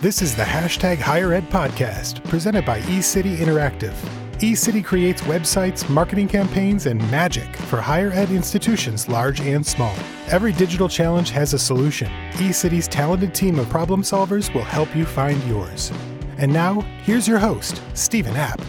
This is the hashtag Higher Ed podcast presented by eCity Interactive. eCity creates websites, marketing campaigns, and magic for higher ed institutions large and small. Every digital challenge has a solution. eCity's talented team of problem solvers will help you find yours. And now, here's your host, Stephen App.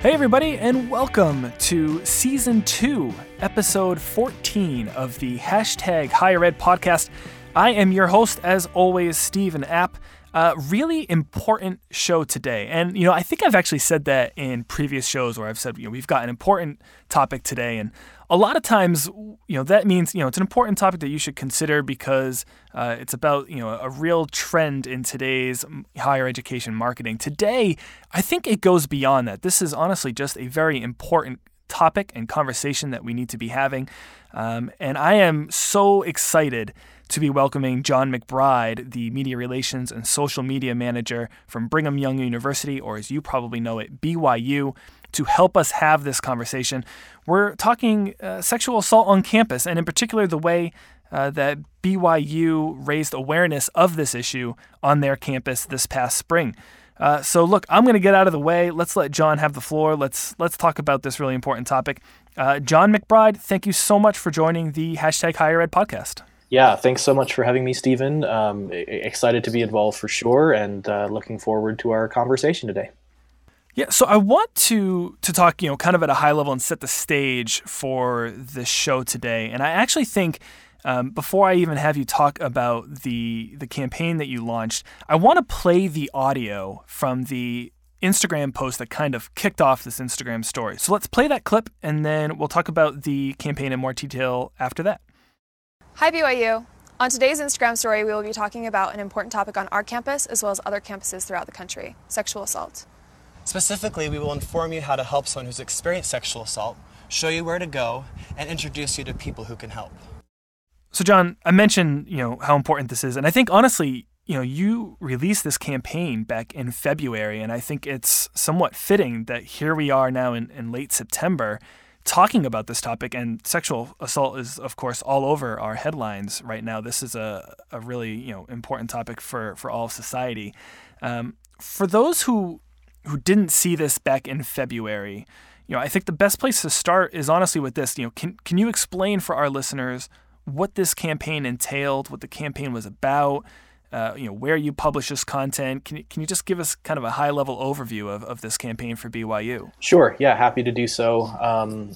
Hey, everybody, and welcome to season two, episode 14 of the hashtag Higher Ed podcast. I am your host, as always, Stephen App. Uh, really important show today. And, you know, I think I've actually said that in previous shows where I've said, you know, we've got an important topic today. And a lot of times, you know, that means, you know, it's an important topic that you should consider because uh, it's about, you know, a real trend in today's higher education marketing. Today, I think it goes beyond that. This is honestly just a very important topic and conversation that we need to be having. Um, and I am so excited to be welcoming John McBride, the Media Relations and Social Media Manager from Brigham Young University, or as you probably know it, BYU, to help us have this conversation. We're talking uh, sexual assault on campus, and in particular, the way uh, that BYU raised awareness of this issue on their campus this past spring. Uh, so look, I'm going to get out of the way. Let's let John have the floor. Let's let's talk about this really important topic. Uh, John McBride, thank you so much for joining the hashtag Higher Ed podcast. Yeah, thanks so much for having me, Stephen. Um, excited to be involved for sure, and uh, looking forward to our conversation today. Yeah, so I want to to talk, you know, kind of at a high level and set the stage for this show today. And I actually think um, before I even have you talk about the the campaign that you launched, I want to play the audio from the Instagram post that kind of kicked off this Instagram story. So let's play that clip, and then we'll talk about the campaign in more detail after that. Hi BYU. On today's Instagram story, we will be talking about an important topic on our campus as well as other campuses throughout the country sexual assault. Specifically, we will inform you how to help someone who's experienced sexual assault, show you where to go, and introduce you to people who can help. So, John, I mentioned you know how important this is, and I think honestly, you know, you released this campaign back in February, and I think it's somewhat fitting that here we are now in, in late September talking about this topic. And sexual assault is, of course, all over our headlines right now. This is a, a really you know important topic for for all of society. Um, for those who who didn't see this back in February, you know, I think the best place to start is honestly with this. You know, can can you explain for our listeners what this campaign entailed, what the campaign was about? Uh, you know where you publish this content. Can you, can you just give us kind of a high level overview of, of this campaign for BYU? Sure. Yeah, happy to do so. Um,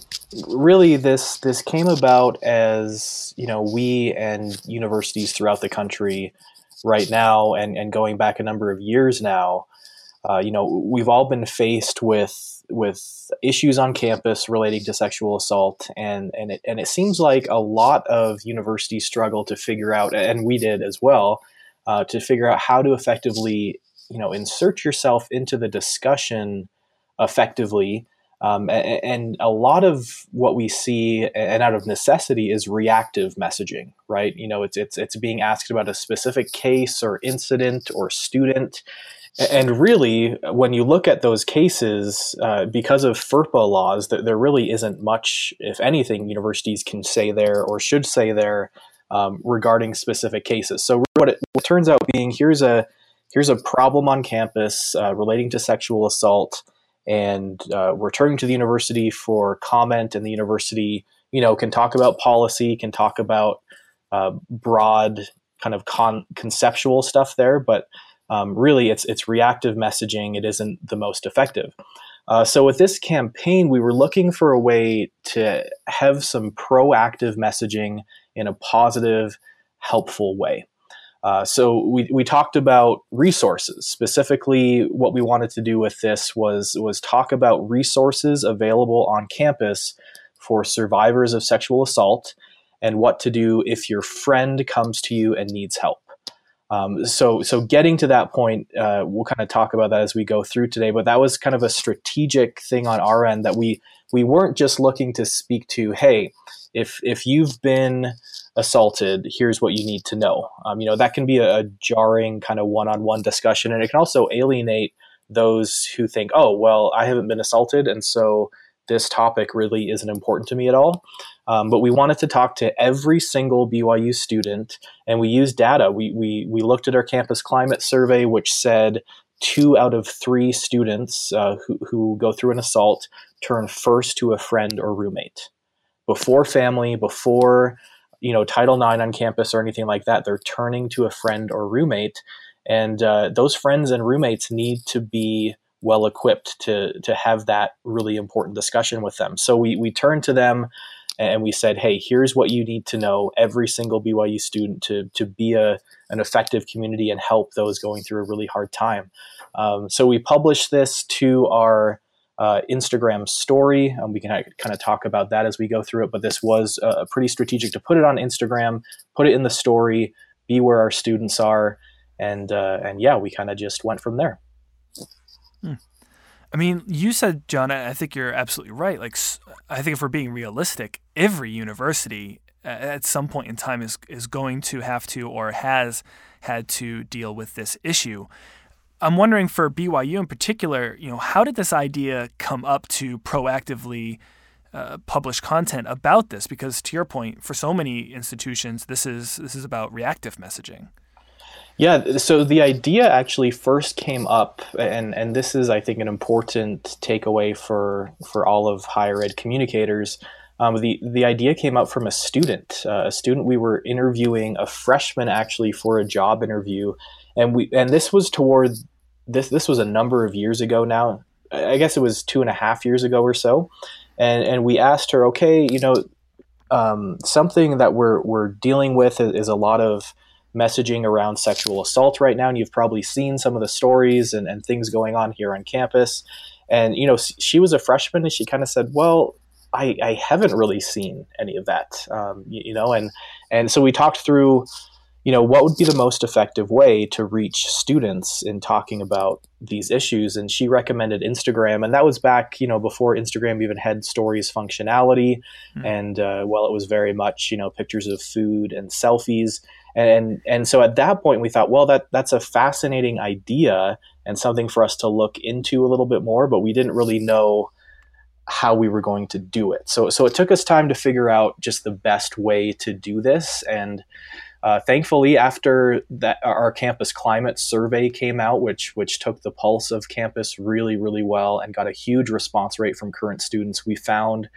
really, this this came about as you know we and universities throughout the country right now, and and going back a number of years now. Uh, you know, we've all been faced with with issues on campus relating to sexual assault, and and it and it seems like a lot of universities struggle to figure out, and we did as well uh, to figure out how to effectively, you know, insert yourself into the discussion effectively. Um, and, a lot of what we see, and out of necessity, is reactive messaging, right? You know, it's it's it's being asked about a specific case or incident or student, and really, when you look at those cases, uh, because of FERPA laws, there really isn't much, if anything, universities can say there or should say there um, regarding specific cases. So what it what turns out being here's a here's a problem on campus uh, relating to sexual assault, and uh, we're turning to the university for comment, and the university you know can talk about policy, can talk about uh, broad kind of con- conceptual stuff there, but um, really it's it's reactive messaging. It isn't the most effective. Uh, so with this campaign, we were looking for a way to have some proactive messaging in a positive, helpful way. Uh, so we, we talked about resources. Specifically, what we wanted to do with this was was talk about resources available on campus for survivors of sexual assault and what to do if your friend comes to you and needs help. Um, so, so getting to that point, uh, we'll kind of talk about that as we go through today. But that was kind of a strategic thing on our end that we we weren't just looking to speak to. Hey, if if you've been assaulted, here's what you need to know. Um, you know that can be a, a jarring kind of one-on-one discussion, and it can also alienate those who think, oh, well, I haven't been assaulted, and so this topic really isn't important to me at all. Um, but we wanted to talk to every single BYU student, and we used data. We, we, we looked at our campus climate survey, which said two out of three students uh, who, who go through an assault turn first to a friend or roommate. Before family, before you know Title IX on campus or anything like that, they're turning to a friend or roommate, and uh, those friends and roommates need to be well equipped to to have that really important discussion with them. So we we turned to them and we said, "Hey, here's what you need to know every single BYU student to to be a an effective community and help those going through a really hard time." Um, so we published this to our uh, Instagram story. Um, we can kind of talk about that as we go through it, but this was uh, pretty strategic to put it on Instagram, put it in the story, be where our students are, and uh, and yeah, we kind of just went from there. Hmm. I mean, you said, John, I think you're absolutely right. Like, I think if we're being realistic, every university at some point in time is is going to have to or has had to deal with this issue. I'm wondering for BYU in particular, you know, how did this idea come up to proactively uh, publish content about this? Because to your point, for so many institutions, this is this is about reactive messaging. Yeah, so the idea actually first came up, and and this is I think an important takeaway for for all of higher ed communicators. Um, the the idea came up from a student, uh, a student we were interviewing, a freshman actually for a job interview, and we and this was toward this this was a number of years ago now. I guess it was two and a half years ago or so, and and we asked her, okay, you know, um, something that we're we're dealing with is, is a lot of messaging around sexual assault right now, and you've probably seen some of the stories and, and things going on here on campus. And you know, she was a freshman, and she kind of said, "Well, I, I, haven't really seen any of that, um, you, you, know." And and so we talked through, you know, what would be the most effective way to reach students in talking about these issues. And she recommended Instagram, and that was back, you know, before Instagram even had stories functionality, mm-hmm. and uh, well, it was very much, you know, pictures of food and selfies and and so at that point we thought well that that's a fascinating idea and something for us to look into a little bit more but we didn't really know how we were going to do it so so it took us time to figure out just the best way to do this and uh, thankfully after that our campus climate survey came out which which took the pulse of campus really really well and got a huge response rate from current students we found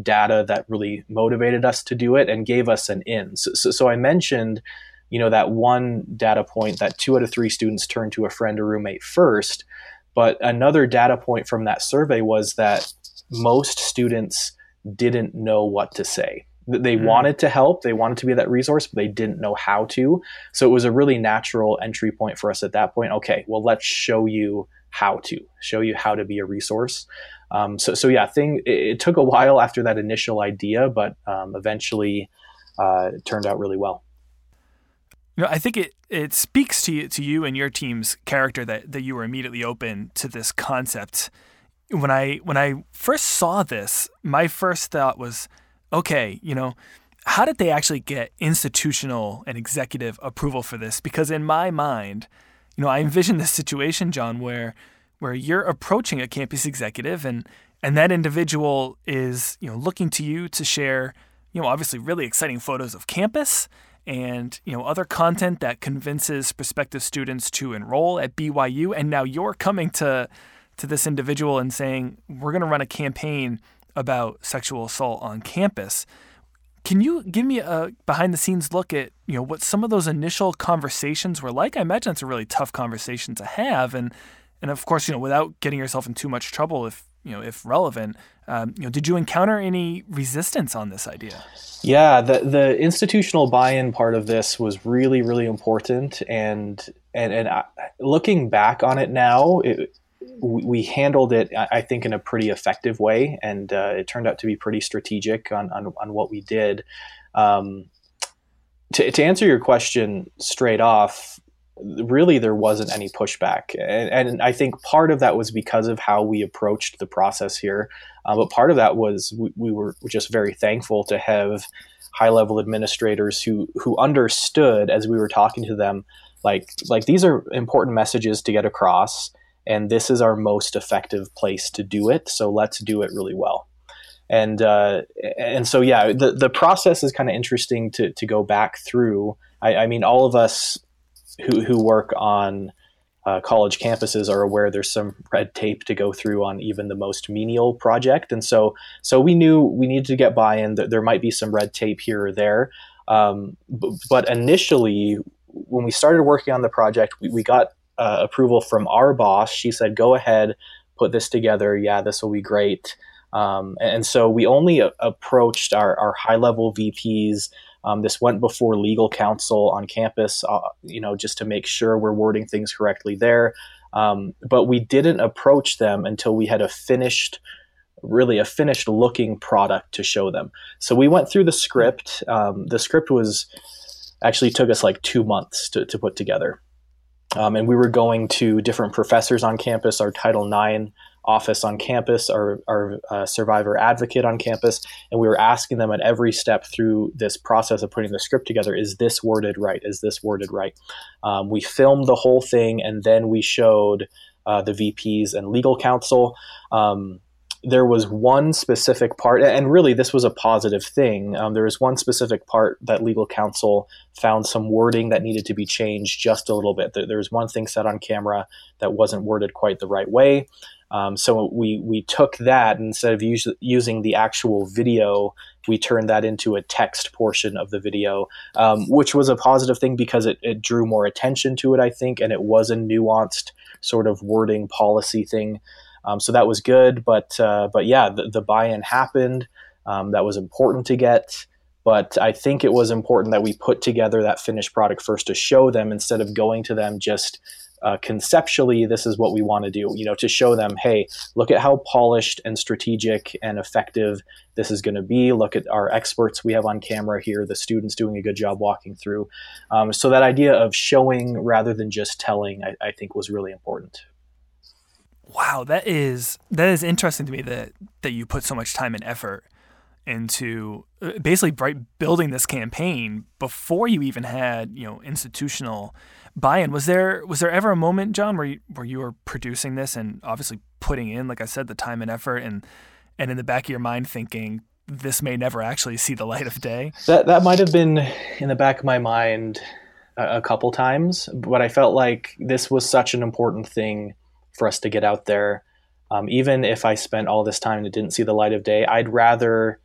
data that really motivated us to do it and gave us an in. So, so, so i mentioned you know that one data point that two out of three students turn to a friend or roommate first but another data point from that survey was that most students didn't know what to say they mm. wanted to help they wanted to be that resource but they didn't know how to so it was a really natural entry point for us at that point okay well let's show you how to show you how to be a resource um, so, so yeah thing it, it, took a while after that initial idea but um, eventually uh, it turned out really well you know, I think it it speaks to you, to you and your team's character that that you were immediately open to this concept. When I when I first saw this, my first thought was, okay, you know, how did they actually get institutional and executive approval for this? Because in my mind, you know, I envision this situation, John, where where you're approaching a campus executive and and that individual is, you know, looking to you to share, you know, obviously really exciting photos of campus and you know other content that convinces prospective students to enroll at BYU and now you're coming to to this individual and saying we're going to run a campaign about sexual assault on campus. Can you give me a behind the scenes look at you know what some of those initial conversations were like? I imagine it's a really tough conversation to have and and of course you know without getting yourself in too much trouble if you know if relevant um, you know did you encounter any resistance on this idea? Yeah, the the institutional buy-in part of this was really really important, and and and I, looking back on it now, it, we handled it I think in a pretty effective way, and uh, it turned out to be pretty strategic on on, on what we did. Um, to, to answer your question straight off, really there wasn't any pushback and, and, i think part of that was because of how we approached the process here uh, but part of that was we, we, were just very thankful to have high level administrators who who understood as we were talking to them like like these are important messages to get across and this is our most effective place to do it so let's do it really well and uh, and so yeah, the the process is kind of interesting to to go back through. I, I, mean, all of us who who work on uh, college campuses are aware there's some red tape to go through on even the most menial project, and so so we knew we needed to get buy-in. That there might be some red tape here or there, um, but initially when we started working on the project, we, we got uh, approval from our boss. She said, "Go ahead, put this together. Yeah, this will be great." Um, and so we only a- approached our, our high level VPs. Um, this went before legal counsel on campus, uh, you know, just to make sure we're wording things correctly there. Um, but we didn't approach them until we had a finished, really a finished looking product to show them. So we went through the script. Um, the script was actually took us like two months to, to put together. Um, and we were going to different professors on campus, our Title IX office on campus, our, our uh, survivor advocate on campus, and we were asking them at every step through this process of putting the script together is this worded right? Is this worded right? Um, we filmed the whole thing and then we showed uh, the VPs and legal counsel. Um, there was one specific part, and really this was a positive thing. Um, there was one specific part that legal counsel found some wording that needed to be changed just a little bit. There was one thing said on camera that wasn't worded quite the right way. Um, so we we took that instead of us- using the actual video, we turned that into a text portion of the video, um, which was a positive thing because it, it drew more attention to it, I think, and it was a nuanced sort of wording policy thing. Um, so that was good, but uh, but yeah, the, the buy-in happened. Um, that was important to get, but I think it was important that we put together that finished product first to show them instead of going to them just uh, conceptually this is what we want to do you know to show them hey look at how polished and strategic and effective this is going to be. Look at our experts we have on camera here the students doing a good job walking through. Um, so that idea of showing rather than just telling I, I think was really important wow that is that is interesting to me that that you put so much time and effort into uh, basically building this campaign before you even had you know institutional buy-in. Was there was there ever a moment, John, where you, where you were producing this and obviously putting in, like I said, the time and effort, and and in the back of your mind thinking this may never actually see the light of day? That that might have been in the back of my mind a, a couple times, but I felt like this was such an important thing for us to get out there. Um, even if I spent all this time and didn't see the light of day, I'd rather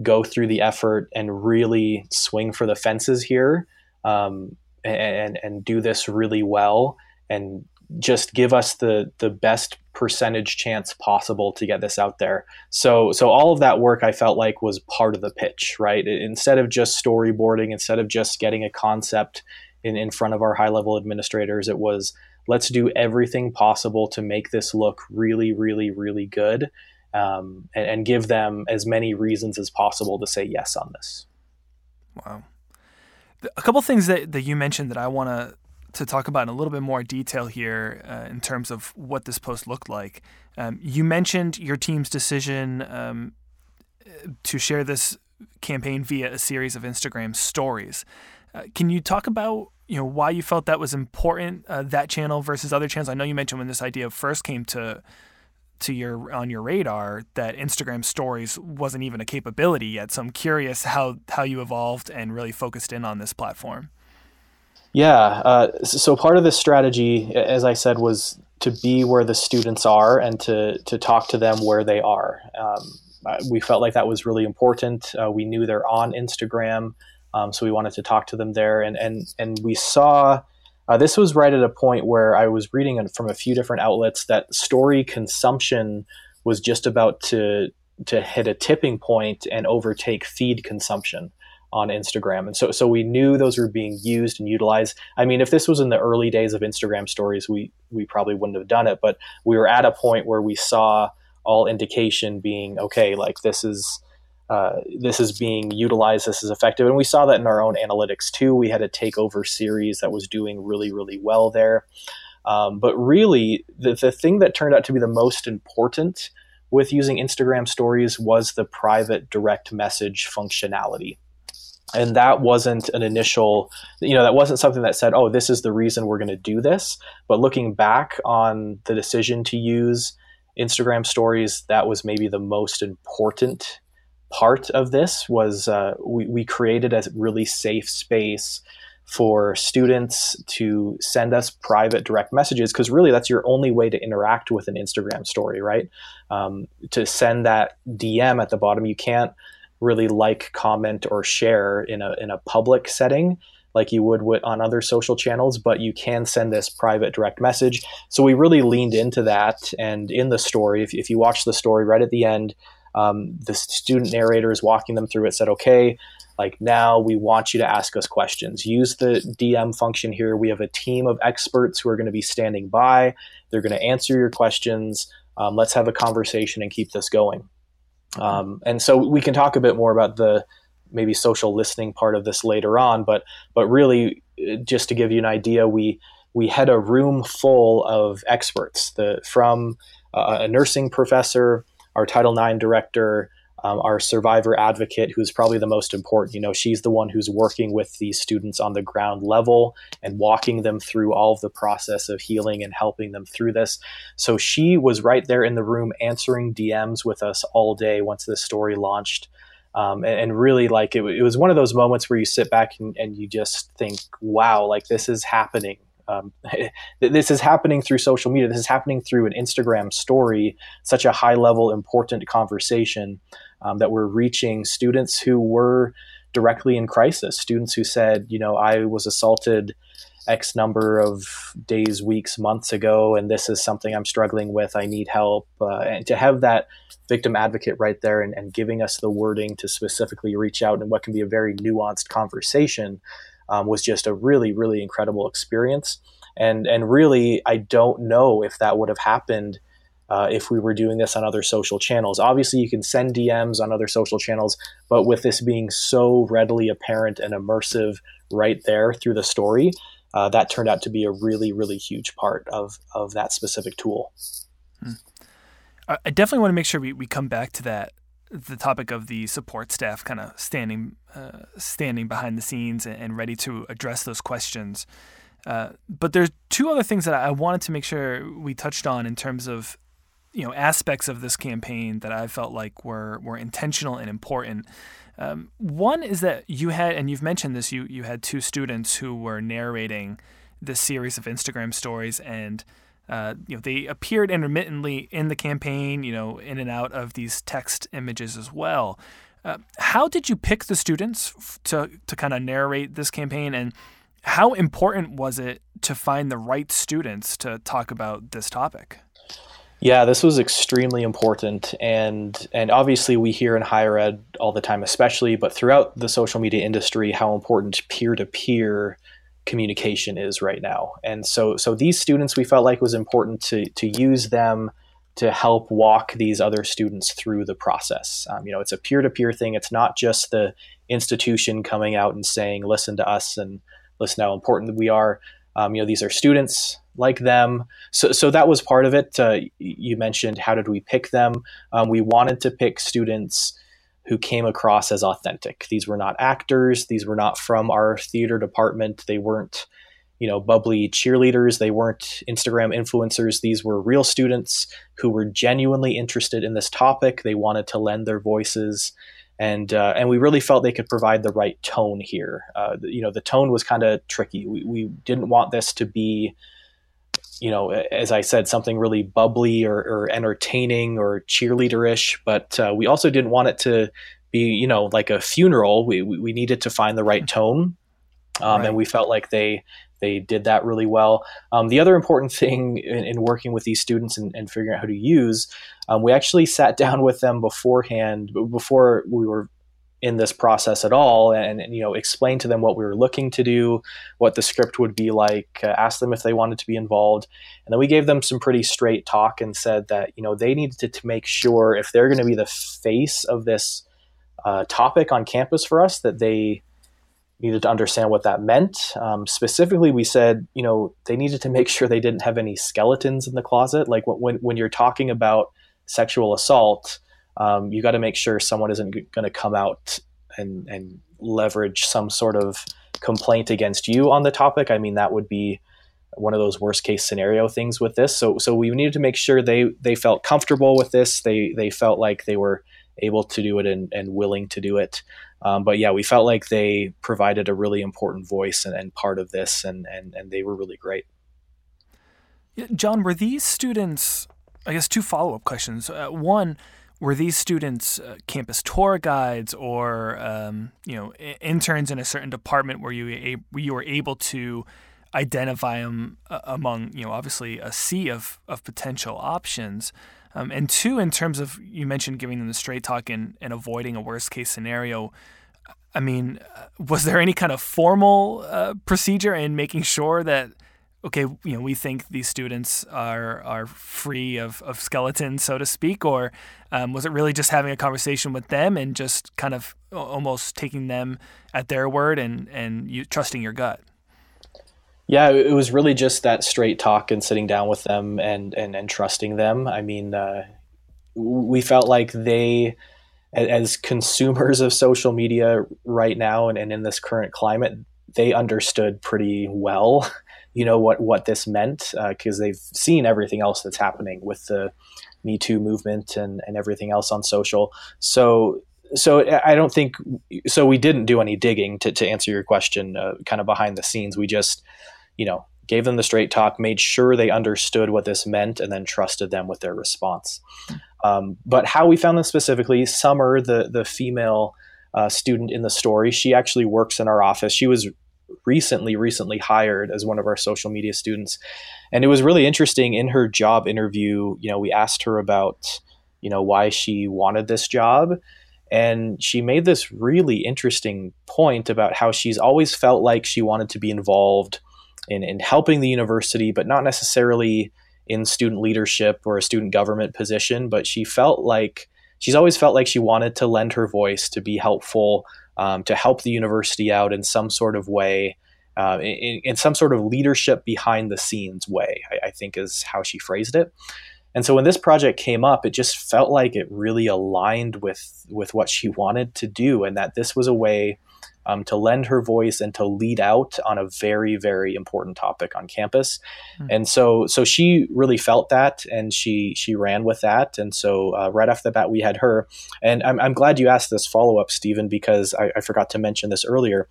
go through the effort and really swing for the fences here um, and and do this really well and just give us the the best percentage chance possible to get this out there. So so all of that work I felt like was part of the pitch, right? Instead of just storyboarding, instead of just getting a concept in, in front of our high level administrators, it was let's do everything possible to make this look really, really, really good. Um, and, and give them as many reasons as possible to say yes on this. Wow a couple things that, that you mentioned that I want to to talk about in a little bit more detail here uh, in terms of what this post looked like. Um, you mentioned your team's decision um, to share this campaign via a series of Instagram stories. Uh, can you talk about you know why you felt that was important uh, that channel versus other channels? I know you mentioned when this idea first came to to your on your radar that Instagram stories wasn't even a capability yet. So I'm curious how how you evolved and really focused in on this platform. Yeah, uh, so part of this strategy, as I said, was to be where the students are and to to talk to them where they are. Um, we felt like that was really important. Uh, we knew they're on Instagram, um, so we wanted to talk to them there, and and and we saw uh, this was right at a point where I was reading from a few different outlets that story consumption was just about to to hit a tipping point and overtake feed consumption on Instagram. And so so we knew those were being used and utilized. I mean, if this was in the early days of Instagram stories, we we probably wouldn't have done it, but we were at a point where we saw all indication being okay, like this is uh, this is being utilized, this is effective. And we saw that in our own analytics too. We had a takeover series that was doing really, really well there. Um, but really, the, the thing that turned out to be the most important with using Instagram stories was the private direct message functionality. And that wasn't an initial, you know, that wasn't something that said, oh, this is the reason we're going to do this. But looking back on the decision to use Instagram stories, that was maybe the most important part of this was uh, we, we created a really safe space for students to send us private direct messages because really that's your only way to interact with an Instagram story, right? Um, to send that DM at the bottom, you can't really like, comment, or share in a in a public setting like you would with, on other social channels, but you can send this private direct message. So we really leaned into that, and in the story, if, if you watch the story right at the end, um, the student narrator is walking them through it. Said, okay like now we want you to ask us questions. Use the dm function here. We have a team of experts who are going to be standing by. They're going to answer your questions. Um, let's have a conversation and keep this going. Um, and so we can talk a bit more about the maybe social listening part of this later on but but really uh, just to give you an idea we we had a room full of experts the from uh, a nursing professor our title ix director um, our survivor advocate, who's probably the most important. You know, she's the one who's working with these students on the ground level and walking them through all of the process of healing and helping them through this. So she was right there in the room answering DMs with us all day once this story launched. Um, and, and, really, like, it, it, was one of those moments where you sit back and, and you just think, wow, like, this is happening um, this is happening through social media. This is happening through an Instagram story, such a high level, important conversation um, that we're reaching students who were directly in crisis, students who said, you know, I was assaulted X number of days, weeks, months ago, and this is something I'm struggling with. I need help. Uh, and to have that victim advocate right there and, and, giving us the wording to specifically reach out in what can be a very nuanced conversation um, was just a really, really incredible experience. And and really, I don't know if that would have happened uh, if we were doing this on other social channels. Obviously, you can send DMs on other social channels, but with this being so readily apparent and immersive right there through the story, uh, that turned out to be a really, really huge part of of that specific tool. Hmm. I definitely want to make sure we, we come back to that the topic of the support staff kind of standing uh, standing behind the scenes and, ready to address those questions. Uh, but there's two other things that I wanted to make sure we touched on in terms of you know aspects of this campaign that I felt like were were intentional and important. Um, one is that you had, and you've mentioned this, you you had two students who were narrating this series of Instagram stories and uh, you know, they appeared intermittently in the campaign, you know, in and out of these text images as well. Uh, how did you pick the students to to kind of narrate this campaign, and how important was it to find the right students to talk about this topic? Yeah, this was extremely important, and and obviously we hear in higher ed all the time, especially, but throughout the social media industry, how important peer to peer communication is right now. And so so these students we felt like was important to to use them to help walk these other students through the process. Um, you know, it's a peer to peer thing. It's not just the institution coming out and saying, "Listen to us," and listen how important we are. Um, you know, these are students like them. So, so that was part of it. Uh, you mentioned how did we pick them? Um, we wanted to pick students who came across as authentic. These were not actors. These were not from our theater department. They weren't, you know, bubbly cheerleaders. They weren't Instagram influencers. These were real students who were genuinely interested in this topic. They wanted to lend their voices, and uh, and we really felt they could provide the right tone here. Uh, you know, the tone was kind of tricky. We, we didn't want this to be you know, as I said, something really bubbly or, or entertaining or cheerleaderish. But uh, we also didn't want it to be, you know, like a funeral. We we needed to find the right tone, um, right. and we felt like they they did that really well. Um, the other important thing in, in, working with these students and, and figuring out how to use, um, we actually sat down with them beforehand, before we were in this process at all and, and, you know explain to them what we were looking to do what the script would be like uh, ask them if they wanted to be involved. And then we gave them some pretty straight talk and said that you know they needed to, to make sure if they're going to be the face of this uh, topic on campus for us that they needed to understand what that meant. Um, specifically we said you know they needed to make sure they didn't have any skeletons in the closet. Like when, when you're talking about sexual assault um, you got to make sure someone isn't g- going to come out and, and leverage some sort of complaint against you on the topic. I mean, that would be one of those worst case scenario things with this. So, so we needed to make sure they they felt comfortable with this. They they felt like they were able to do it and, and willing to do it. Um, but yeah, we felt like they provided a really important voice and, and part of this, and, and, and they were really great. John, were these students, I guess, two follow up questions. Uh, one, were these students uh, campus tour guides or um, you know interns in a certain department? Where you you were able to identify them uh, among you know obviously a sea of of potential options? Um, and two in terms of you mentioned giving them the straight talk and, and avoiding a worst case scenario. I mean uh, was there any kind of formal uh, procedure in making sure that okay, you know, we think these students are are free of, of skeletons, so to speak, or um, was it really just having a conversation with them and just kind of almost taking them at their word and and you trusting your gut? Yeah, it was really just that straight talk and sitting down with them and and, and trusting them. I mean, uh, we felt like they as consumers of social media right now and, and in this current climate, they understood pretty well you know what what this meant because uh, they've seen everything else that's happening with the Me Too movement and and everything else on social. So so I don't think so. We didn't do any digging to to answer your question, uh, kind of behind the scenes. We just you know gave them the straight talk, made sure they understood what this meant, and then trusted them with their response. Um, but how we found them specifically, Summer, the the female uh, student in the story, she actually works in our office. She was recently recently hired as one of our social media students. And it was really interesting in her job interview you know we asked her about you know why she wanted this job. And she made this really interesting point about how she's always felt like she wanted to be involved in, in helping the university but not necessarily in student leadership or a student government position but she felt like she's always felt like she wanted to lend her voice to be helpful um, to help the university out in some sort of way, uh, in, in, some sort of leadership behind the scenes way, I, I, think is how she phrased it. And so when this project came up, it just felt like it really aligned with with what she wanted to do, and that this was a way um, to lend her voice and to lead out on a very very important topic on campus. Mm-hmm. and so so she really felt that and she she ran with that. And so uh, right off the bat we had her. And i'm, I'm glad you asked this follow-up stephen because i, I forgot to mention this earlier.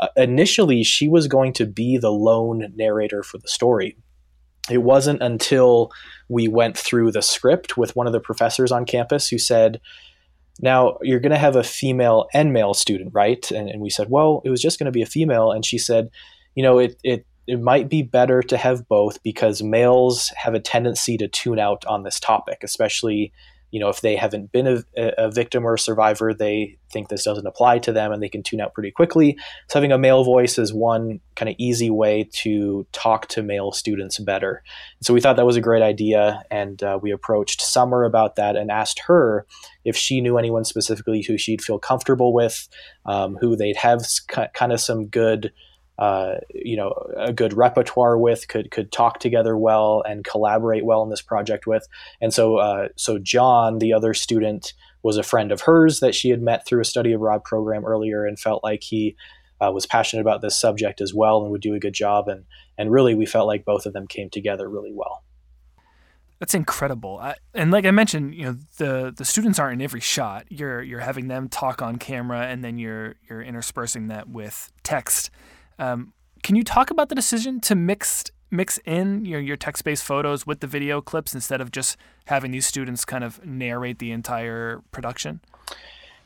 Uh, initially she was going to be the lone narrator for the story. It wasn't until we went through the script with one of the professors on campus who said now, you're going to have a female and male student, right? And, and we said, well, it was just going to be a female. And she said, you know, it, it, it might be better to have both because males have a tendency to tune out on this topic, especially you know, if they haven't been a, a, victim or a survivor, they think this doesn't apply to them and they can tune out pretty quickly. So having a male voice is one kind of easy way to talk to male students better. So we thought that was a great idea, and uh, we approached Summer about that and asked her if she knew anyone specifically who she'd feel comfortable with, um, who they'd have kind of some good uh, you know a good repertoire with could could talk together well and collaborate well in this project with and so uh, so John the other student was a friend of hers that she had met through a study abroad program earlier and felt like he uh, was passionate about this subject as well and would do a good job and and really we felt like both of them came together really well that's incredible. I, and like I mentioned, you know, the the students aren't in every shot. You're you're having them talk on camera, and then you're you're interspersing that with text. Um, can you talk about the decision to mix mix in your, your text based photos with the video clips instead of just having these students kind of narrate the entire production?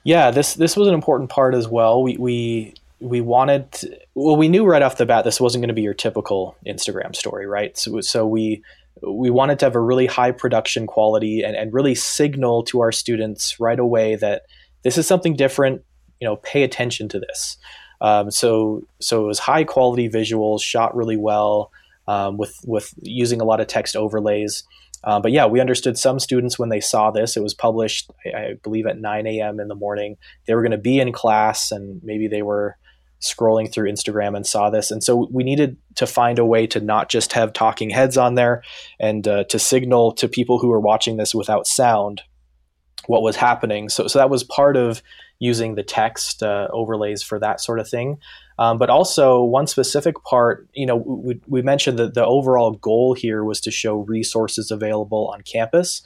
Yeah, this this was an important part as well. We we we wanted to, well we knew right off the bat this wasn't going to be your typical Instagram story, right? So so we we wanted to have a really high production quality and, and really signal to our students right away that this is something different you know pay attention to this um, so so it was high quality visuals, shot really well um, with with using a lot of text overlays. Uh, but yeah, we understood some students when they saw this. It was published, I, I believe, at 9 a.m. in the morning. They were going to be in class, and maybe they were scrolling through Instagram and saw this. And so we needed to find a way to not just have talking heads on there and uh, to signal to people who were watching this without sound what was happening. So, so that was part of using the text uh, overlays for that sort of thing. Um, but also one specific part, you know, we, we mentioned that the overall goal here was to show resources available on campus.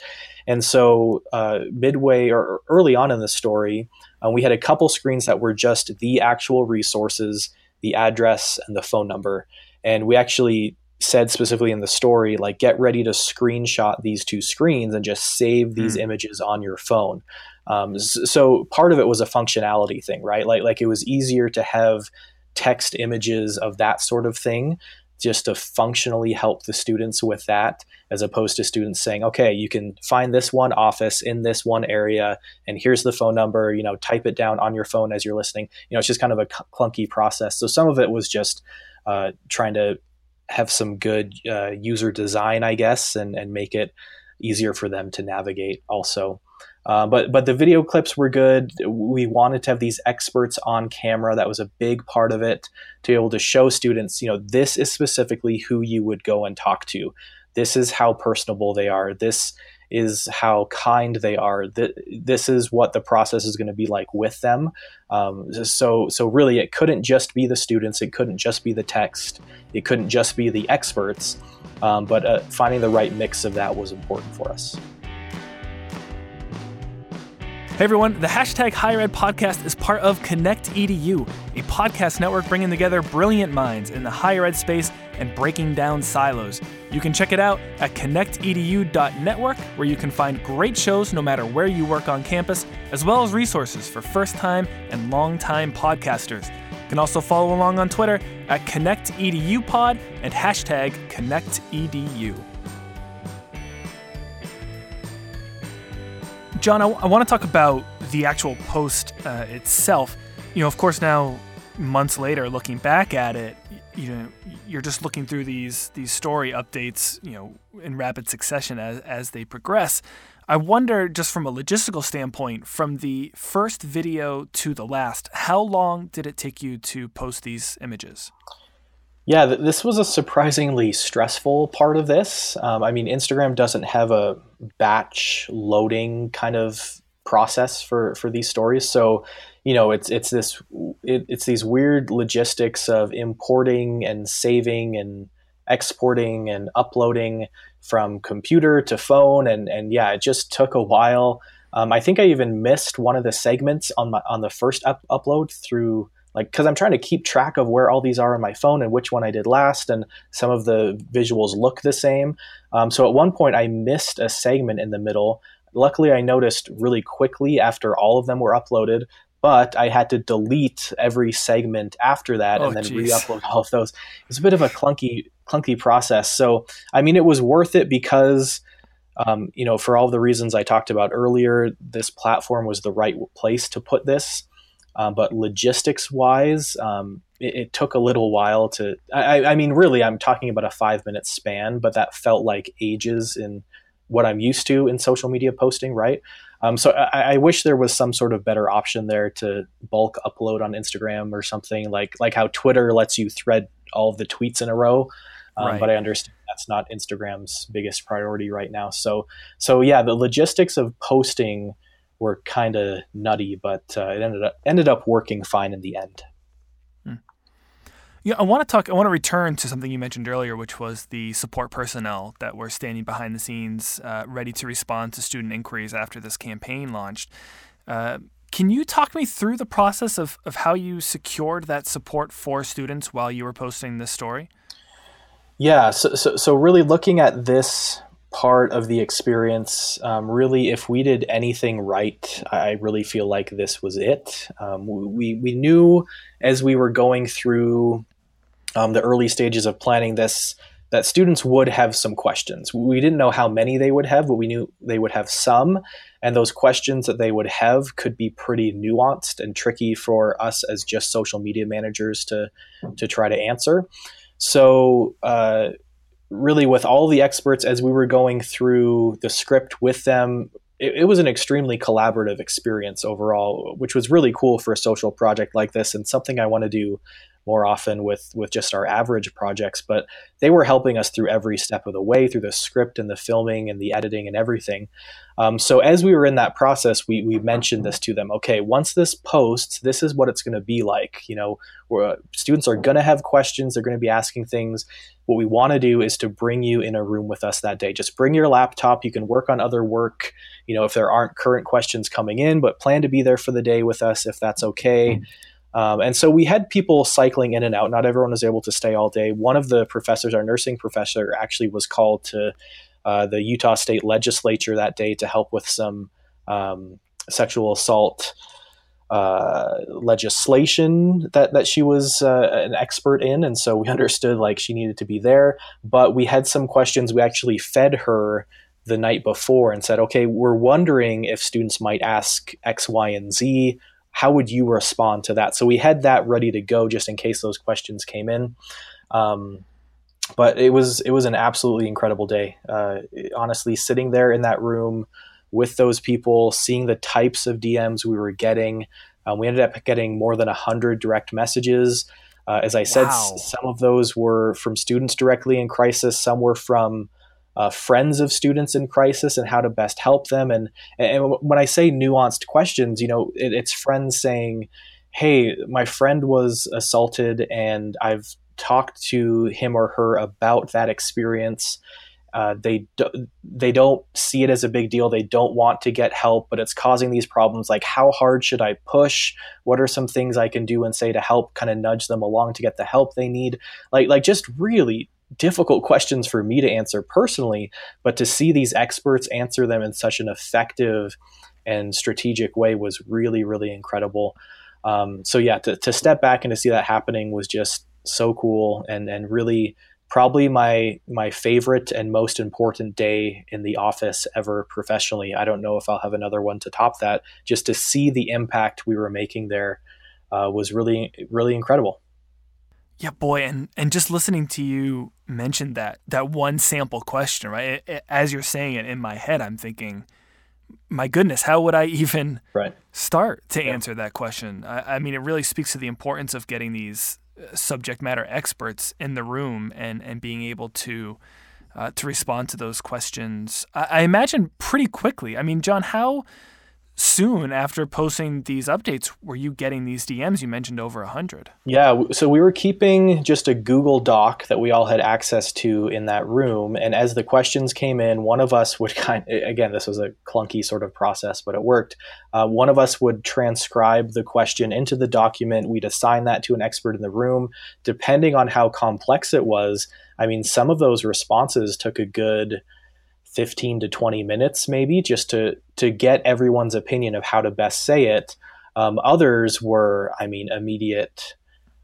And so uh, midway or early on in the story, uh, we had a couple screens that were just the actual resources, the address, and the phone number. And we actually said specifically in the story, like, get ready to screenshot these two screens and just save these mm. images on your phone. Um, so part of it was a functionality thing, right? Like, like it was easier to have text images of that sort of thing just to functionally help the students with that as opposed to students saying okay you can find this one office in this one area and here's the phone number you know type it down on your phone as you're listening you know it's just kind of a clunky process so some of it was just uh, trying to have some good uh, user design i guess and, and make it easier for them to navigate also uh, but but the video clips were good. We wanted to have these experts on camera. That was a big part of it to be able to show students, you know, this is specifically who you would go and talk to. This is how personable they are. This is how kind they are. This is what the process is going to be like with them. Um, so so really, it couldn't just be the students. It couldn't just be the text. It couldn't just be the experts. Um, but uh, finding the right mix of that was important for us. Hey everyone, the hashtag Higher Ed podcast is part of Connect EDU, a podcast network bringing together brilliant minds in the higher ed space and breaking down silos. You can check it out at connectedu.network, where you can find great shows no matter where you work on campus, as well as resources for first time and long time podcasters. You can also follow along on Twitter at ConnectEDUPod and hashtag ConnectEDU. John, I, I want to talk about the actual post uh, itself. You know, of course, now months later, looking back at it, you know, you're just looking through these these story updates, you know, in rapid succession as as they progress. I wonder, just from a logistical standpoint, from the first video to the last, how long did it take you to post these images? Yeah, this was a surprisingly stressful part of this. Um, I mean, Instagram doesn't have a batch loading kind of process for for these stories, so you know it's it's this it, it's these weird logistics of importing and saving and exporting and uploading from computer to phone, and and yeah, it just took a while. Um, I think I even missed one of the segments on my on the first up- upload through like because i'm trying to keep track of where all these are on my phone and which one i did last and some of the visuals look the same. Um, so at one point i missed a segment in the middle. Luckily i noticed really quickly after all of them were uploaded but i had to delete every segment after that oh, and then geez. re-upload all of those it's a bit of a clunky clunky process so i mean it was worth it because um, you know for all the reasons i talked about earlier this platform was the right place to put this um, but logistics wise, um, it, it, took a little while to. I, I, mean, really, I'm talking about a five minute span, but that felt like ages in what I'm used to in social media posting, right? Um, so I, I, wish there was some sort of better option there to bulk upload on Instagram or something like like how Twitter lets you thread all of the tweets in a row. Um, right. But I understand that's not Instagram's biggest priority right now. So so yeah, the logistics of posting were kind of nutty, but uh, it ended up ended up working fine in the end. Yeah, I want to talk. I want to return to something you mentioned earlier, which was the support personnel that were standing behind the scenes, uh, ready to respond to student inquiries after this campaign launched. Uh, can you talk me through the process of, of how you secured that support for students while you were posting this story? Yeah, so, so, so really looking at this part of the experience. Um, really, if we did anything right, I really feel like this was it. Um, we we knew as we were going through um, the early stages of planning this that students would have some questions. We didn't know how many they would have, but we knew they would have some. And those questions that they would have could be pretty nuanced and tricky for us as just social media managers to to try to answer. So uh, really with all the experts as we were going through the script with them it, it, was an extremely collaborative experience overall which was really cool for a social project like this and something i want to do more often with with just our average projects but they were helping us through every step of the way through the script and the filming and the editing and everything. Um, so as we were in that process we, we mentioned this to them okay once this posts this is what it's going to be like you know students are going to have questions they're going to be asking things. What we want to do is to bring you in a room with us that day. Just bring your laptop you can work on other work you know if there aren't current questions coming in but plan to be there for the day with us if that's okay. Mm-hmm um, and so we had people cycling in and out. Not everyone was able to stay all day. One of the professors, our nursing professor, actually was called to uh, the Utah State Legislature that day to help with some um, sexual assault uh, legislation that that she was uh, an expert in, and so we understood like she needed to be there. But we had some questions. We actually fed her the night before and said, "Okay, we're wondering if students might ask X, Y, and Z." how would you respond to that? So we had that ready to go just in case those questions came in. Um, but it was it was an absolutely incredible day. Uh, honestly, sitting there in that room with those people, seeing the types of DMs we were getting, um, we ended up getting more than hundred direct messages. Uh, as I said, wow. s- some of those were from students directly in crisis. Some were from uh, friends of students in crisis and how to best help them. And, and when I say nuanced questions, you know, it, it's friends saying, Hey, my friend was assaulted and I've talked to him or her about that experience. Uh, they do, they don't see it as a big deal. They don't want to get help, but it's causing these problems. Like, how hard should I push? What are some things I can do and say to help kind of nudge them along to get the help they need? Like, like just really difficult questions for me to answer personally, but to see these experts answer them in such an effective and strategic way was really, really incredible. Um, so yeah, to, to step back and to see that happening was just so cool and and really probably my my favorite and most important day in the office ever professionally. I don't know if I'll have another one to top that. Just to see the impact we were making there uh, was really really incredible. Yeah, boy, and and just listening to you mention that that one sample question, right? It, it, as you're saying it in my head, I'm thinking, my goodness, how would I even right. start to yeah. answer that question? I, I, mean, it really speaks to the importance of getting these uh, subject matter experts in the room and and being able to uh, to respond to those questions. I, I imagine pretty quickly. I mean, John, how soon after posting these updates were you getting these DMs? You mentioned over 100. Yeah, so we were keeping just a Google Doc that we all had access to in that room. And as the questions came in, one of us would kind of, again, this was a clunky sort of process, but it worked. Uh, one of us would transcribe the question into the document. We'd assign that to an expert in the room. Depending on how complex it was, I mean, some of those responses took a good 15 to 20 minutes maybe just to to get everyone's opinion of how to best say it. Um, others were i mean immediate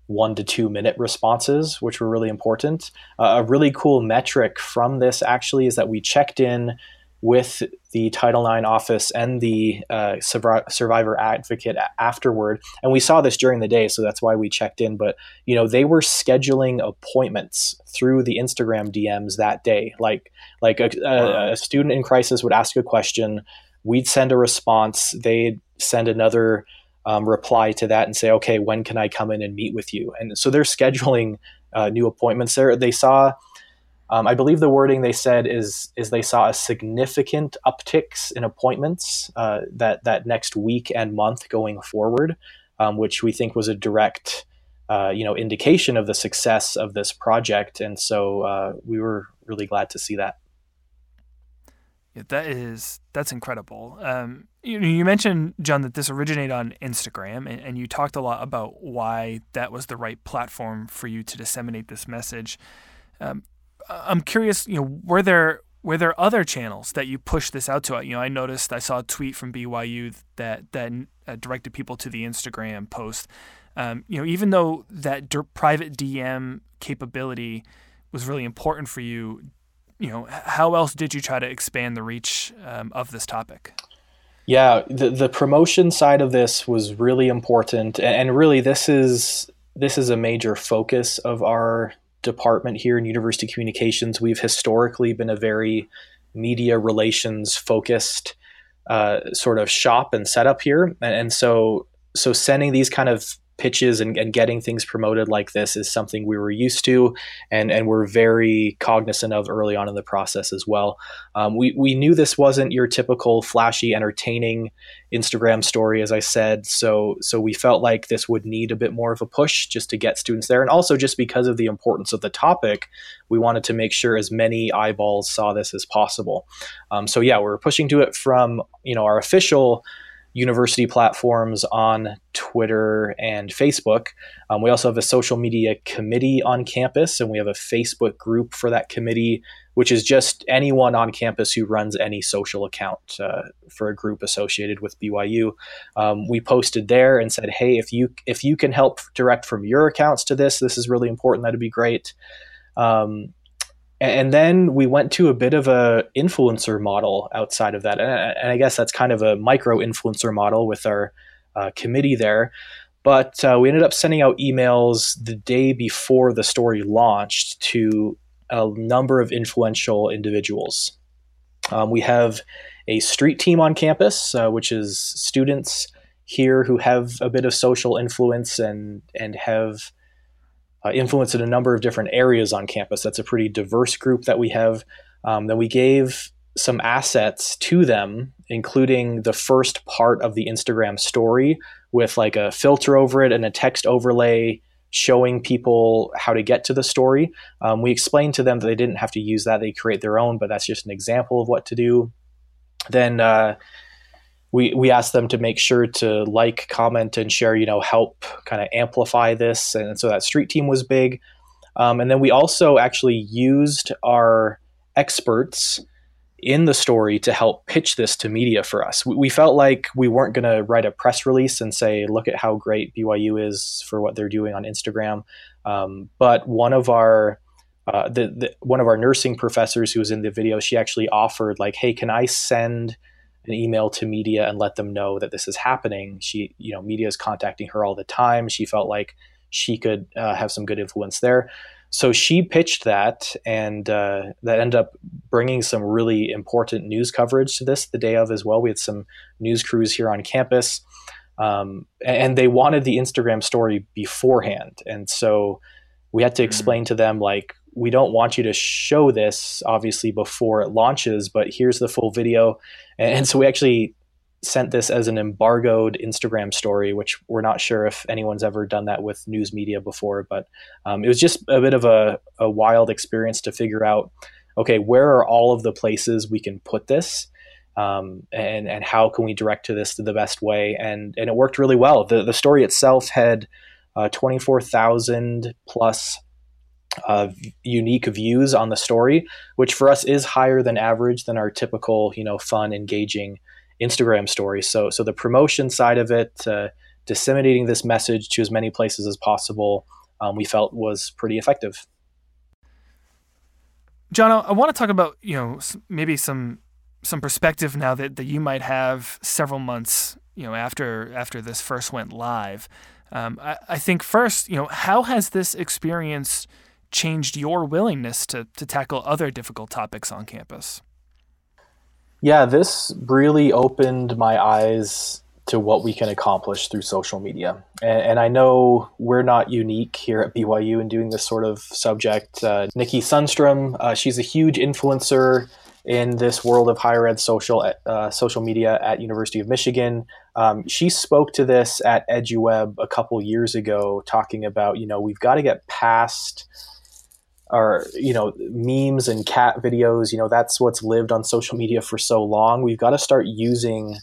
one to two minute responses which were really important. Uh, a really cool metric from this actually is that we checked in with the Title IX office and the uh, survivor advocate afterward, and we saw this during the day, so that's why we checked in. But you know, they were scheduling appointments through the Instagram DMs that day. Like, like a, a, a student in crisis would ask a question, we'd send a response, they'd send another um, reply to that and say, okay, when can I come in and meet with you? And so they're scheduling uh, new appointments there. They saw um, I believe the wording they said is is they saw a significant upticks in appointments uh, that that next week and month going forward, um, which we think was a direct uh, you know indication of the success of this project, and so uh, we were really glad to see that. Yeah, that is that's incredible. Um, you, you mentioned John that this originated on Instagram, and, and you talked a lot about why that was the right platform for you to disseminate this message. Um, I'm curious, you know, were there were there other channels that you pushed this out to? You know, I noticed I saw a tweet from BYU that that uh, directed people to the Instagram post. Um, you know, even though that d- private DM capability was really important for you, you know, how else did you try to expand the reach um, of this topic? Yeah, the the promotion side of this was really important, and really this is this is a major focus of our department here in university communications, we've historically been a very media relations focused uh, sort of shop and setup here, and, and so so sending these kind of pitches and, and, getting things promoted like this is something we were used to and, and we're very cognizant of early on in the process as well. Um, we, we knew this wasn't your typical flashy, entertaining Instagram story, as I said. So, so we felt like this would need a bit more of a push just to get students there. And also just because of the importance of the topic, we wanted to make sure as many eyeballs saw this as possible. Um, so yeah, we're pushing to it from, you know, our official university platforms on Twitter and Facebook. Um, we also have a social media committee on campus, and we have a Facebook group for that committee, which is just anyone on campus who runs any social account uh, for a group associated with BYU. Um, we posted there and said, "Hey, if you if you can help direct from your accounts to this, this is really important. That'd be great." Um, and then we went to a bit of a influencer model outside of that and i guess that's kind of a micro influencer model with our uh, committee there. But uh, we ended up sending out emails the day before the story launched to a number of influential individuals. Um, we have a street team on campus uh, which is students here who have a bit of social influence and and have uh, influence in a number of different areas on campus. That's a pretty diverse group that we have. Um, that we gave some assets to them, including the first part of the Instagram story with like a filter over it and a text overlay showing people how to get to the story. Um, we explained to them that they didn't have to use that; they create their own, but that's just an example of what to do. Then uh, we we asked them to make sure to like, comment, and share. You know, help kind of amplify this, and so that street team was big. Um, and then we also actually used our experts in the story to help pitch this to media for us. We, we felt like we weren't going to write a press release and say, "Look at how great BYU is for what they're doing on Instagram." Um, but one of our uh, the, the, one of our nursing professors who was in the video, she actually offered like, "Hey, can I send an email to media and let them know that this is happening. She, you know, media is contacting her all the time. She felt like she could uh, have some good influence there. So she pitched that, and uh, that ended up bringing some really important news coverage to this the day of as well. We had some news crews here on campus, um, and they wanted the Instagram story beforehand. And so we had to mm-hmm. explain mm-hmm. to them, like, we don't want you to show this obviously before it launches, but here's the full video. And, so we actually sent this as an embargoed Instagram story, which we're not sure if anyone's ever done that with news media before. But um, it was just a bit of a, a wild experience to figure out okay, where are all of the places we can put this? Um, and, and how can we direct to this the best way? And, and it worked really well. The, the story itself had uh, 24,000 plus uh, unique views on the story, which for us is higher than average than our typical, you know, fun, engaging Instagram story. So, so the promotion side of it, uh, disseminating this message to as many places as possible, um, we felt was pretty effective. John, I want to talk about you know maybe some some perspective now that, that you might have several months you know after after this first went live. Um, I, I think first, you know, how has this experience changed your willingness to, to tackle other difficult topics on campus? Yeah, this really opened my eyes to what we can accomplish through social media. And, and, I know we're not unique here at BYU in doing this sort of subject. Uh, Nikki Sunstrum, uh, she's a huge influencer in this world of higher ed social uh, social media at University of Michigan. Um, she spoke to this at EduWeb a couple years ago, talking about you know we've got to get past are you know memes and cat videos you know that's what's lived on social media for so long. We've got to start using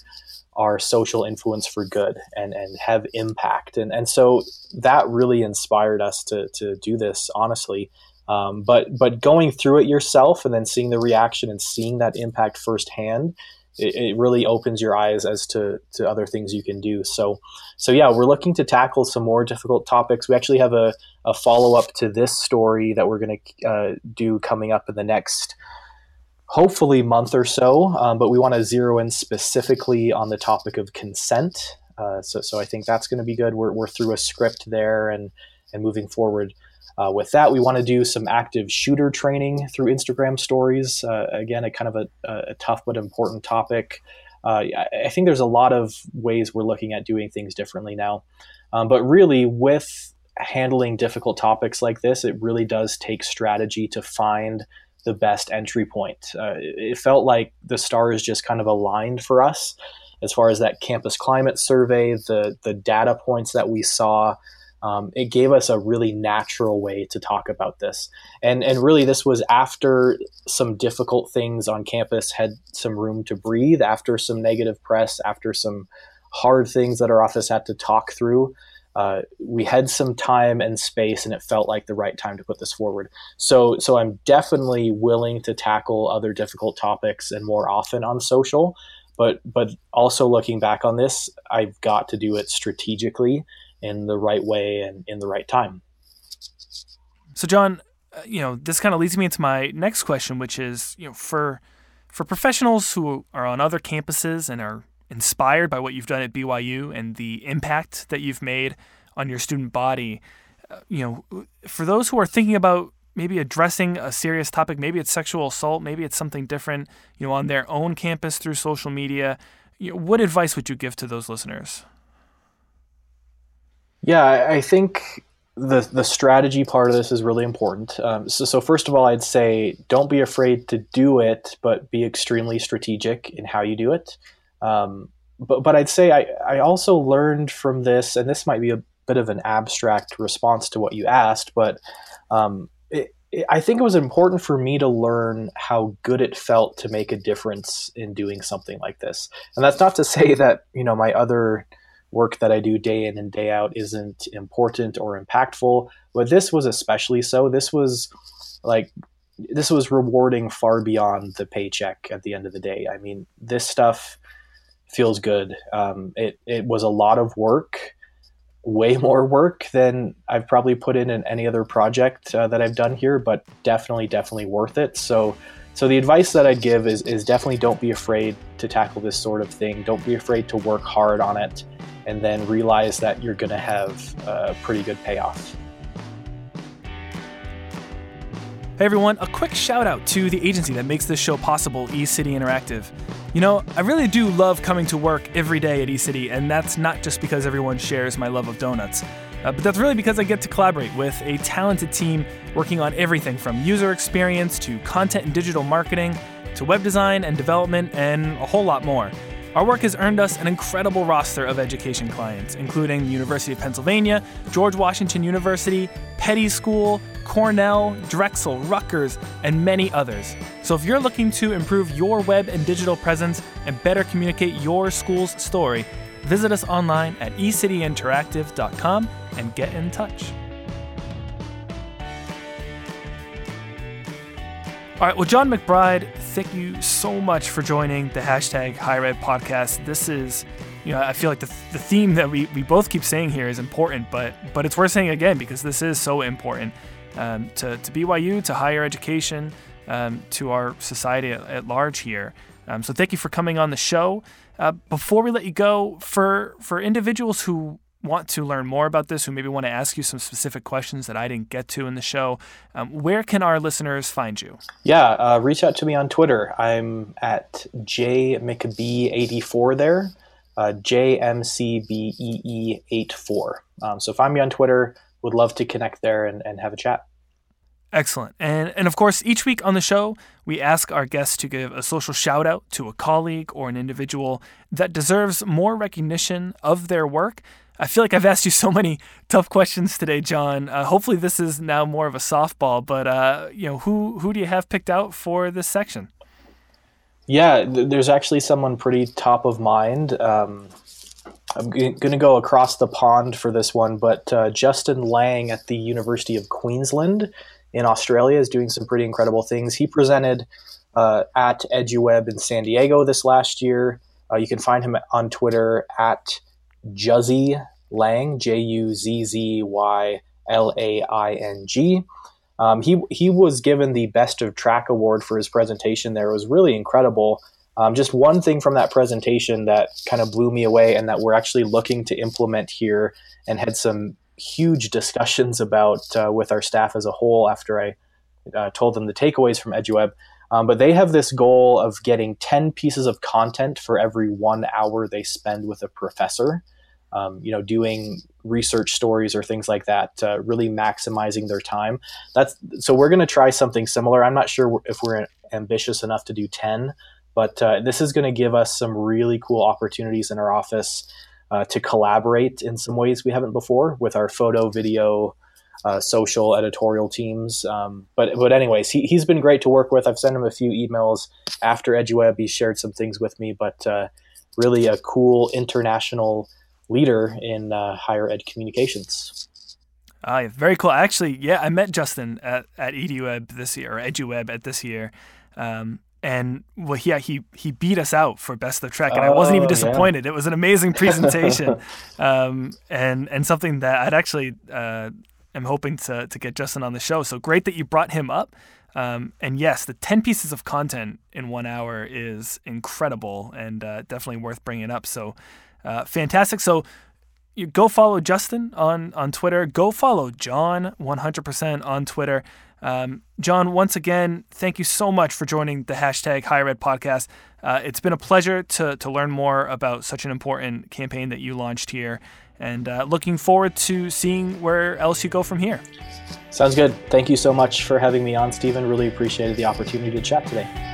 our social influence for good and and have impact. And and so that really inspired us to to do this honestly. Um, but but going through it yourself and then seeing the reaction and seeing that impact firsthand it, it, really opens your eyes as to, to other things you can do. So, so yeah, we're looking to tackle some more difficult topics. We actually have a, a follow up to this story that we're going to uh, do coming up in the next, hopefully, month or so. Um, but we want to zero in specifically on the topic of consent. Uh, so, so I think that's going to be good. We're, we're through a script there and and moving forward. Uh, with that, we want to do some active shooter training through Instagram stories. Uh, again, a kind of a, a, tough but important topic. Uh, I think there's a lot of ways we're looking at doing things differently now. Um, but really, with handling difficult topics like this, it really does take strategy to find the best entry point. Uh, it felt like the stars just kind of aligned for us as far as that campus climate survey, the the data points that we saw. Um, it gave us a really natural way to talk about this, and and really this was after some difficult things on campus had some room to breathe, after some negative press, after some hard things that our office had to talk through. Uh, we had some time and space and it felt like the right time to put this forward. So so i'm definitely willing to tackle other difficult topics and more often on social. But but also looking back on this i've got to do it strategically in the right way and in the right time so john uh, you know this kind of leads me into my next question which is you know for for professionals who are on other campuses and are inspired by what you've done at BYU and the impact that you've made on your student body. Uh, you know, for those who are thinking about maybe addressing a serious topic, maybe it's sexual assault, maybe it's something different, you know, on their own campus through social media, you know, what advice would you give to those listeners? Yeah, I think the the strategy part of this is really important. Um, so, so first of all, I'd say don't be afraid to do it, but be extremely strategic in how you do it. Um, but but I'd say I, I also learned from this, and this might be a bit of an abstract response to what you asked, but um, it, it, I think it was important for me to learn how good it felt to make a difference in doing something like this. And that's not to say that you know my other work that I do day in and day out isn't important or impactful, but this was especially so. This was like this was rewarding far beyond the paycheck at the end of the day. I mean, this stuff feels good. Um, it it was a lot of work, way more work than I've probably put in in any other project uh, that I've done here, but definitely definitely worth it. So. So the advice that I'd give is, is definitely don't be afraid to tackle this sort of thing. Don't be afraid to work hard on it, and then realize that you're going to have a pretty good payoff. Hey everyone, a quick shout out to the agency that makes this show possible, eCity Interactive. You know, I really do love coming to work every day at eCity, and that's not just because everyone shares my love of donuts. Uh, but that's really because I get to collaborate with a talented team working on everything from user experience to content and digital marketing to web design and development and a whole lot more. Our work has earned us an incredible roster of education clients, including the University of Pennsylvania, George Washington University, Petty School, Cornell, Drexel, Rutgers, and many others. So if you're looking to improve your web and digital presence and better communicate your school's story, visit us online at ecityinteractive.com and get in touch. All right, well, John McBride, thank you so much for joining the hashtag Higher Ed podcast. This is, you know, I feel like the, the theme that we, we both keep saying here is important, but but it's worth saying again because this is so important um, to, to BYU, to higher education, um, to our society at, at large here. Um, so thank you for coming on the show. Uh, before we let you go, for for individuals who want to learn more about this, who maybe want to ask you some specific questions that I didn't get to in the show, um, where can our listeners find you? Yeah, uh, reach out to me on Twitter. I'm at jmcbee84 there, uh, jmcbee84. Um, so find me on Twitter. Would love to connect there and, and have a chat. Excellent. And, and of course, each week on the show, we ask our guests to give a social shout out to a colleague or an individual that deserves more recognition of their work. I feel like I've asked you so many tough questions today, John. Uh, hopefully, this is now more of a softball. But uh, you know, who who do you have picked out for this section? Yeah, th- there's actually someone pretty top of mind. Um, I'm g- going to go across the pond for this one, but uh, Justin Laing at the University of Queensland in Australia is doing some pretty incredible things. He presented uh, at EduWeb in San Diego this last year. Uh, you can find him on Twitter at Juzzy Laing, J U Z Z Y L A I N G. Um, he he was given the Best of Track award for his presentation. There it was really incredible. Um, just one thing from that presentation that kind of blew me away, and that we're actually looking to implement here, and had some huge discussions about uh, with our staff as a whole after I uh, told them the takeaways from EduWeb. Um, but they have this goal of getting 10 pieces of content for every one hour they spend with a professor. Um, you know, doing research stories or things like that, uh, really maximizing their time. That's so we're going to try something similar. I'm not sure if we're ambitious enough to do 10, but uh, this is going to give us some really cool opportunities in our office uh, to collaborate in some ways we haven't before with our photo, video, uh, social, editorial teams. Um, but but anyways, he, he's been great to work with. I've sent him a few emails after EduWeb. He shared some things with me, but uh, really a cool international leader in uh, higher ed communications. Uh, very cool. Actually, yeah, I met Justin at, at EduWeb this year, or EduWeb at this year. Um, and well, yeah, he he beat us out for best of Track, and oh, I wasn't even oh, disappointed. Yeah. It was an amazing presentation, um, and and something that I'd actually uh, am hoping to to get Justin on the show. So great that you brought him up. Um, and yes, the ten pieces of content in one hour is incredible and uh, definitely worth bringing up. So uh, fantastic. So you go follow Justin on on Twitter. Go follow John 100% on Twitter. Um, John, once again, thank you so much for joining the hashtag Higher Ed podcast. Uh, it's been a pleasure to, to learn more about such an important campaign that you launched here, and uh, looking forward to seeing where else you go from here. Sounds good. Thank you so much for having me on, Stephen. Really appreciated the opportunity to chat today.